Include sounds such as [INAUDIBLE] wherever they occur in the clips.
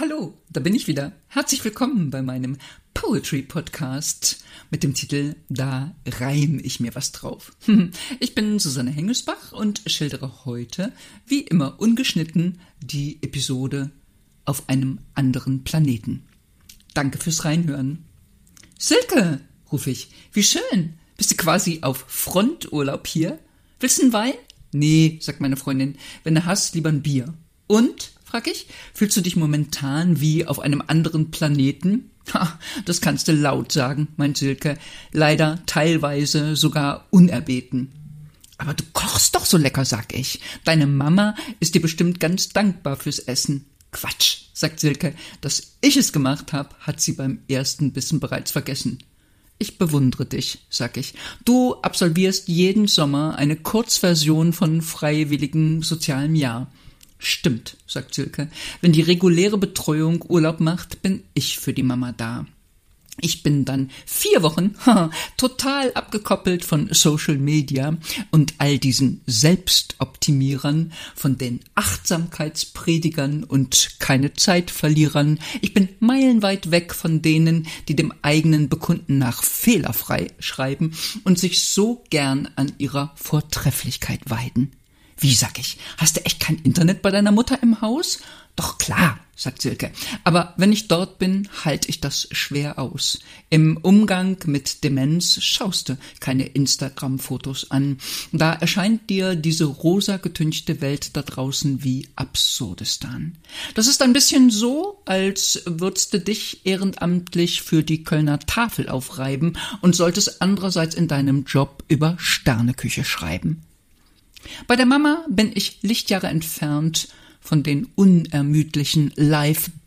Hallo, da bin ich wieder. Herzlich willkommen bei meinem Poetry Podcast mit dem Titel Da reim ich mir was drauf. [LAUGHS] Ich bin Susanne Hengelsbach und schildere heute, wie immer ungeschnitten, die Episode auf einem anderen Planeten. Danke fürs Reinhören. Silke, rufe ich, wie schön. Bist du quasi auf Fronturlaub hier? Willst du einen Wein? Nee, sagt meine Freundin, wenn du hast, lieber ein Bier. Und? frag ich. Fühlst du dich momentan wie auf einem anderen Planeten? Ha, das kannst du laut sagen, meint Silke. Leider teilweise sogar unerbeten. Aber du kochst doch so lecker, sag ich. Deine Mama ist dir bestimmt ganz dankbar fürs Essen. Quatsch, sagt Silke. Dass ich es gemacht habe, hat sie beim ersten Bissen bereits vergessen. Ich bewundere dich, sag ich. Du absolvierst jeden Sommer eine Kurzversion von freiwilligem sozialem Jahr. Stimmt, sagt Silke. Wenn die reguläre Betreuung Urlaub macht, bin ich für die Mama da. Ich bin dann vier Wochen [LAUGHS] total abgekoppelt von Social Media und all diesen Selbstoptimierern, von den Achtsamkeitspredigern und keine Zeitverlierern. Ich bin meilenweit weg von denen, die dem eigenen Bekunden nach fehlerfrei schreiben und sich so gern an ihrer Vortrefflichkeit weiden. Wie sag ich? Hast du echt kein Internet bei deiner Mutter im Haus? Doch klar, sagt Silke. Aber wenn ich dort bin, halte ich das schwer aus. Im Umgang mit Demenz schaust du keine Instagram-Fotos an. Da erscheint dir diese rosa getünchte Welt da draußen wie Absurdistan. Das ist ein bisschen so, als würdest du dich ehrenamtlich für die Kölner Tafel aufreiben und solltest andererseits in deinem Job über Sterneküche schreiben. Bei der Mama bin ich Lichtjahre entfernt von den unermüdlichen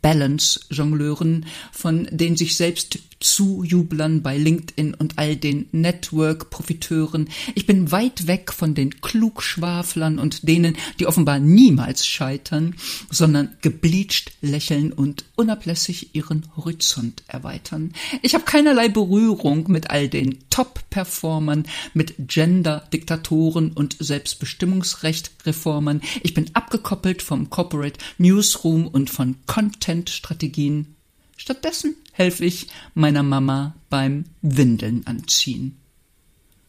Life-Balance-Jongleuren, von den sich selbst Zujublern bei LinkedIn und all den Network-Profiteuren. Ich bin weit weg von den Klugschwaflern und denen, die offenbar niemals scheitern, sondern gebleacht lächeln und unablässig ihren Horizont erweitern. Ich habe keinerlei Berührung mit all den Top-Performern, mit Gender-Diktatoren und Selbstbestimmungsrecht-Reformern. Ich bin abgekoppelt vom Corporate Newsroom und von Content-Strategien. Stattdessen helfe ich meiner Mama beim Windeln anziehen.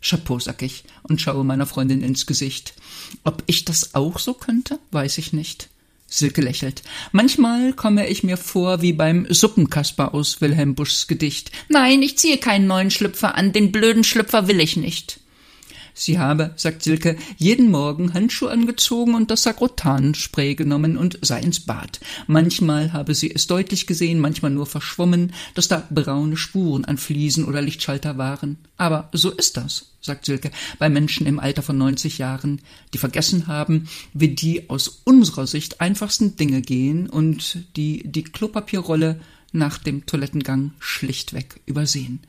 Chapeau, sag ich und schaue meiner Freundin ins Gesicht. Ob ich das auch so könnte, weiß ich nicht. Silke lächelt. Manchmal komme ich mir vor wie beim Suppenkasper aus Wilhelm Buschs Gedicht. Nein, ich ziehe keinen neuen Schlüpfer an, den blöden Schlüpfer will ich nicht. Sie habe, sagt Silke, jeden Morgen Handschuhe angezogen und das Sagrotanspray genommen und sei ins Bad. Manchmal habe sie es deutlich gesehen, manchmal nur verschwommen, dass da braune Spuren an Fliesen oder Lichtschalter waren. Aber so ist das, sagt Silke, bei Menschen im Alter von 90 Jahren, die vergessen haben, wie die aus unserer Sicht einfachsten Dinge gehen und die die Klopapierrolle nach dem Toilettengang schlichtweg übersehen.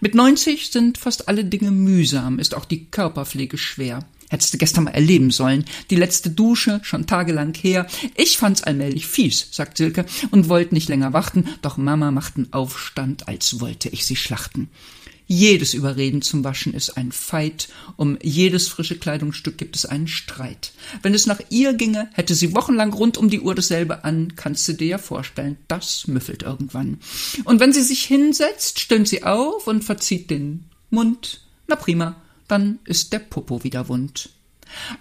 Mit 90 sind fast alle Dinge mühsam, ist auch die Körperpflege schwer. Hättest du gestern mal erleben sollen. Die letzte Dusche, schon tagelang her. Ich fand's allmählich fies, sagt Silke, und wollte nicht länger warten, doch Mama machten Aufstand, als wollte ich sie schlachten. Jedes Überreden zum Waschen ist ein Feit, um jedes frische Kleidungsstück gibt es einen Streit. Wenn es nach ihr ginge, hätte sie wochenlang rund um die Uhr dasselbe an, kannst du dir ja vorstellen, das müffelt irgendwann. Und wenn sie sich hinsetzt, stöhnt sie auf und verzieht den Mund. Na prima, dann ist der Popo wieder wund.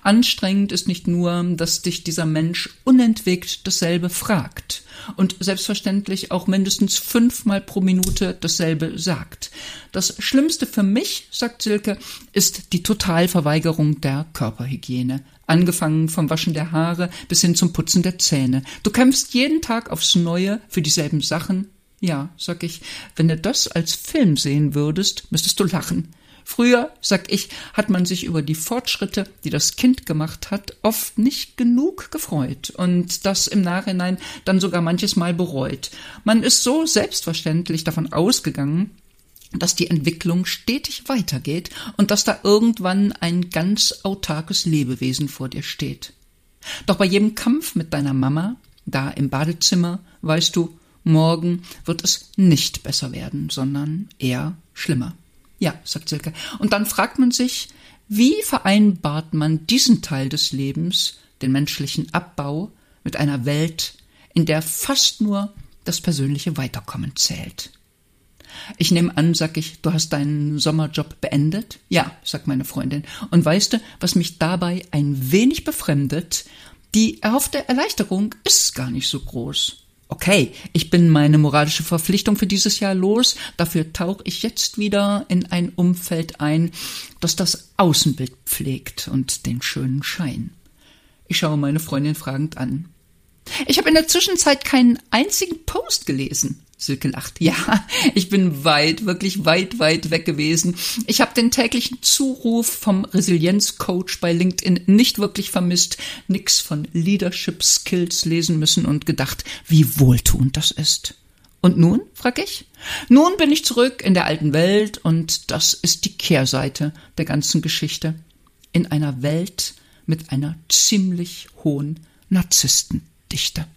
Anstrengend ist nicht nur, dass dich dieser Mensch unentwegt dasselbe fragt und selbstverständlich auch mindestens fünfmal pro Minute dasselbe sagt. Das Schlimmste für mich, sagt Silke, ist die Totalverweigerung der Körperhygiene. Angefangen vom Waschen der Haare bis hin zum Putzen der Zähne. Du kämpfst jeden Tag aufs Neue für dieselben Sachen. Ja, sag ich, wenn du das als Film sehen würdest, müsstest du lachen. Früher, sag ich, hat man sich über die Fortschritte, die das Kind gemacht hat, oft nicht genug gefreut und das im Nachhinein dann sogar manches Mal bereut. Man ist so selbstverständlich davon ausgegangen, dass die Entwicklung stetig weitergeht und dass da irgendwann ein ganz autarkes Lebewesen vor dir steht. Doch bei jedem Kampf mit deiner Mama, da im Badezimmer, weißt du, morgen wird es nicht besser werden, sondern eher schlimmer. Ja, sagt Silke. Und dann fragt man sich, Wie vereinbart man diesen Teil des Lebens, den menschlichen Abbau, mit einer Welt, in der fast nur das persönliche Weiterkommen zählt? Ich nehme an, sag ich, du hast deinen Sommerjob beendet? Ja, sagt meine Freundin. Und weißt du, was mich dabei ein wenig befremdet? Die erhoffte Erleichterung ist gar nicht so groß. Okay, ich bin meine moralische Verpflichtung für dieses Jahr los, dafür tauche ich jetzt wieder in ein Umfeld ein, das das Außenbild pflegt und den schönen Schein. Ich schaue meine Freundin fragend an. Ich habe in der Zwischenzeit keinen einzigen Post gelesen. Silke lacht. Ja, ich bin weit, wirklich weit, weit weg gewesen. Ich habe den täglichen Zuruf vom Resilienzcoach bei LinkedIn nicht wirklich vermisst, nix von Leadership Skills lesen müssen und gedacht, wie wohltuend das ist. Und nun, frag ich? Nun bin ich zurück in der alten Welt und das ist die Kehrseite der ganzen Geschichte. In einer Welt mit einer ziemlich hohen artista.